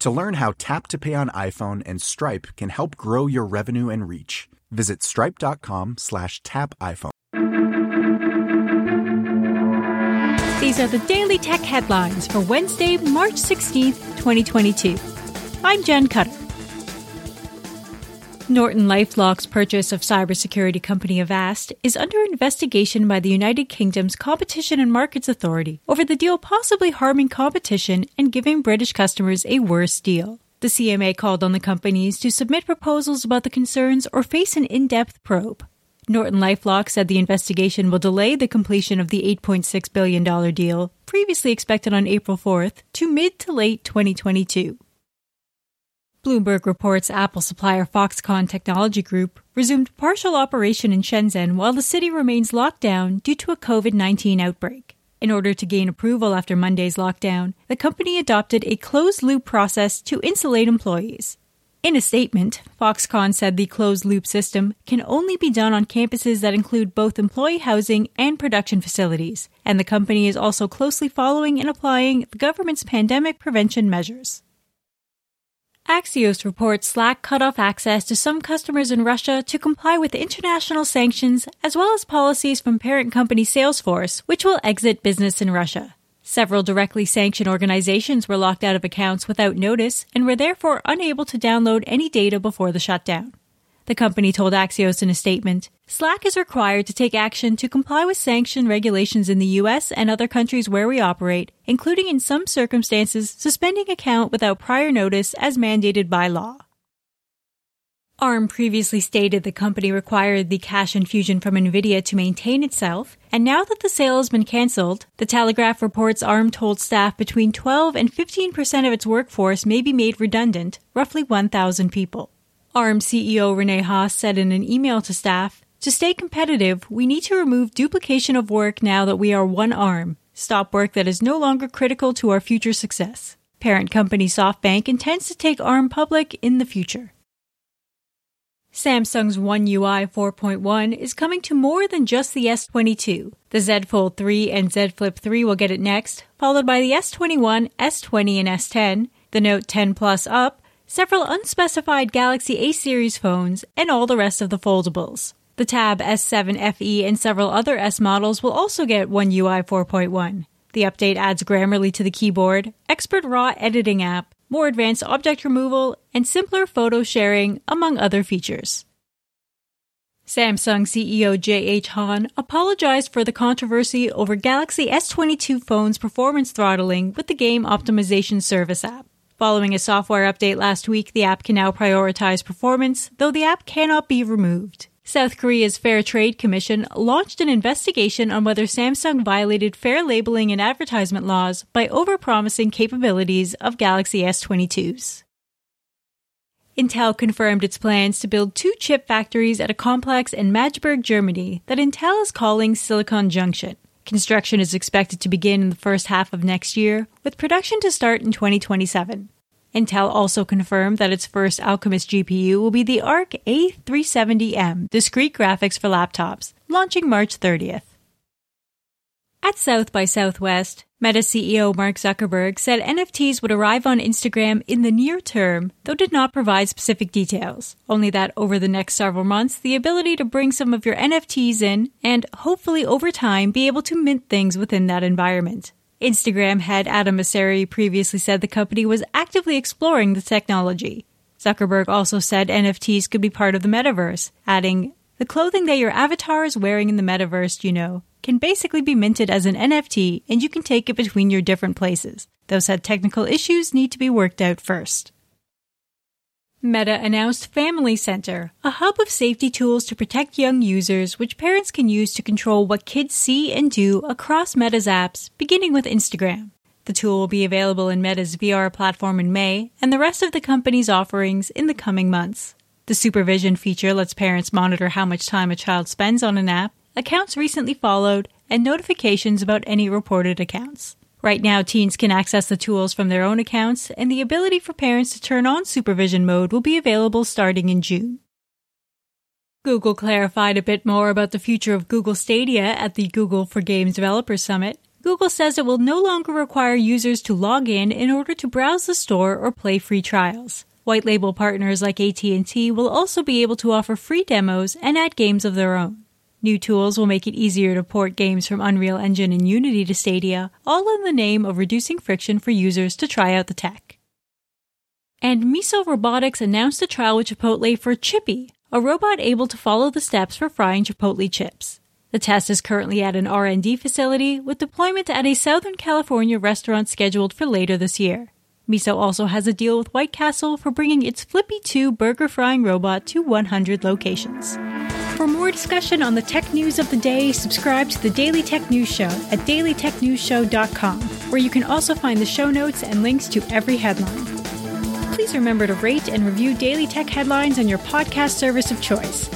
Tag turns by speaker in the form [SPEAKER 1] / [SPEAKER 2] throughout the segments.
[SPEAKER 1] To learn how Tap to Pay on iPhone and Stripe can help grow your revenue and reach, visit stripe.com slash tap iPhone.
[SPEAKER 2] These are the Daily Tech headlines for Wednesday, March 16th, 2022. I'm Jen Cutter. Norton Lifelock's purchase of cybersecurity company Avast is under investigation by the United Kingdom's Competition and Markets Authority over the deal possibly harming competition and giving British customers a worse deal. The CMA called on the companies to submit proposals about the concerns or face an in-depth probe. Norton Lifelock said the investigation will delay the completion of the $8.6 billion deal, previously expected on April 4th, to mid to late 2022. Bloomberg reports Apple supplier Foxconn Technology Group resumed partial operation in Shenzhen while the city remains locked down due to a COVID 19 outbreak. In order to gain approval after Monday's lockdown, the company adopted a closed loop process to insulate employees. In a statement, Foxconn said the closed loop system can only be done on campuses that include both employee housing and production facilities, and the company is also closely following and applying the government's pandemic prevention measures. Axios reports Slack cut off access to some customers in Russia to comply with international sanctions as well as policies from parent company Salesforce, which will exit business in Russia. Several directly sanctioned organizations were locked out of accounts without notice and were therefore unable to download any data before the shutdown. The company told Axios in a statement Slack is required to take action to comply with sanction regulations in the US and other countries where we operate, including in some circumstances suspending account without prior notice as mandated by law. ARM previously stated the company required the cash infusion from NVIDIA to maintain itself, and now that the sale has been cancelled, the Telegraph reports ARM told staff between 12 and 15 percent of its workforce may be made redundant, roughly 1,000 people. ARM CEO Rene Haas said in an email to staff, to stay competitive, we need to remove duplication of work now that we are one ARM, stop work that is no longer critical to our future success. Parent company SoftBank intends to take ARM public in the future. Samsung's One UI 4.1 is coming to more than just the S22. The Z Fold 3 and Z Flip 3 will get it next, followed by the S21, S20, and S10, the Note 10 Plus up, several unspecified Galaxy A series phones, and all the rest of the foldables. The Tab S7 FE and several other S models will also get One UI 4.1. The update adds Grammarly to the keyboard, expert RAW editing app, more advanced object removal, and simpler photo sharing, among other features. Samsung CEO J.H. Han apologized for the controversy over Galaxy S22 phone's performance throttling with the game optimization service app. Following a software update last week, the app can now prioritize performance, though the app cannot be removed. South Korea's Fair Trade Commission launched an investigation on whether Samsung violated fair labeling and advertisement laws by overpromising capabilities of Galaxy S22s. Intel confirmed its plans to build two chip factories at a complex in Magdeburg, Germany that Intel is calling Silicon Junction. Construction is expected to begin in the first half of next year, with production to start in 2027. Intel also confirmed that its first Alchemist GPU will be the Arc A370M discrete graphics for laptops, launching March 30th. At South by Southwest, Meta CEO Mark Zuckerberg said NFTs would arrive on Instagram in the near term, though did not provide specific details. Only that over the next several months, the ability to bring some of your NFTs in and hopefully over time be able to mint things within that environment. Instagram head Adam Mosseri previously said the company was actively exploring the technology. Zuckerberg also said NFTs could be part of the metaverse, adding, The clothing that your avatar is wearing in the metaverse, you know, can basically be minted as an NFT and you can take it between your different places. Those said technical issues need to be worked out first. Meta announced Family Center, a hub of safety tools to protect young users, which parents can use to control what kids see and do across Meta's apps, beginning with Instagram. The tool will be available in Meta's VR platform in May and the rest of the company's offerings in the coming months. The supervision feature lets parents monitor how much time a child spends on an app, accounts recently followed, and notifications about any reported accounts. Right now, teens can access the tools from their own accounts, and the ability for parents to turn on supervision mode will be available starting in June. Google clarified a bit more about the future of Google Stadia at the Google for Games Developers Summit. Google says it will no longer require users to log in in order to browse the store or play free trials. White label partners like AT&T will also be able to offer free demos and add games of their own. New tools will make it easier to port games from Unreal Engine and Unity to Stadia, all in the name of reducing friction for users to try out the tech. And Miso Robotics announced a trial with Chipotle for Chippy, a robot able to follow the steps for frying Chipotle chips. The test is currently at an R&D facility with deployment at a Southern California restaurant scheduled for later this year. Miso also has a deal with White Castle for bringing its Flippy 2 burger frying robot to 100 locations. For more discussion on the tech news of the day, subscribe to the Daily Tech News Show at dailytechnewsshow.com, where you can also find the show notes and links to every headline. Please remember to rate and review Daily Tech Headlines on your podcast service of choice.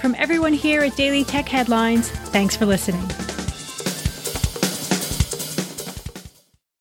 [SPEAKER 2] From everyone here at Daily Tech Headlines, thanks for listening.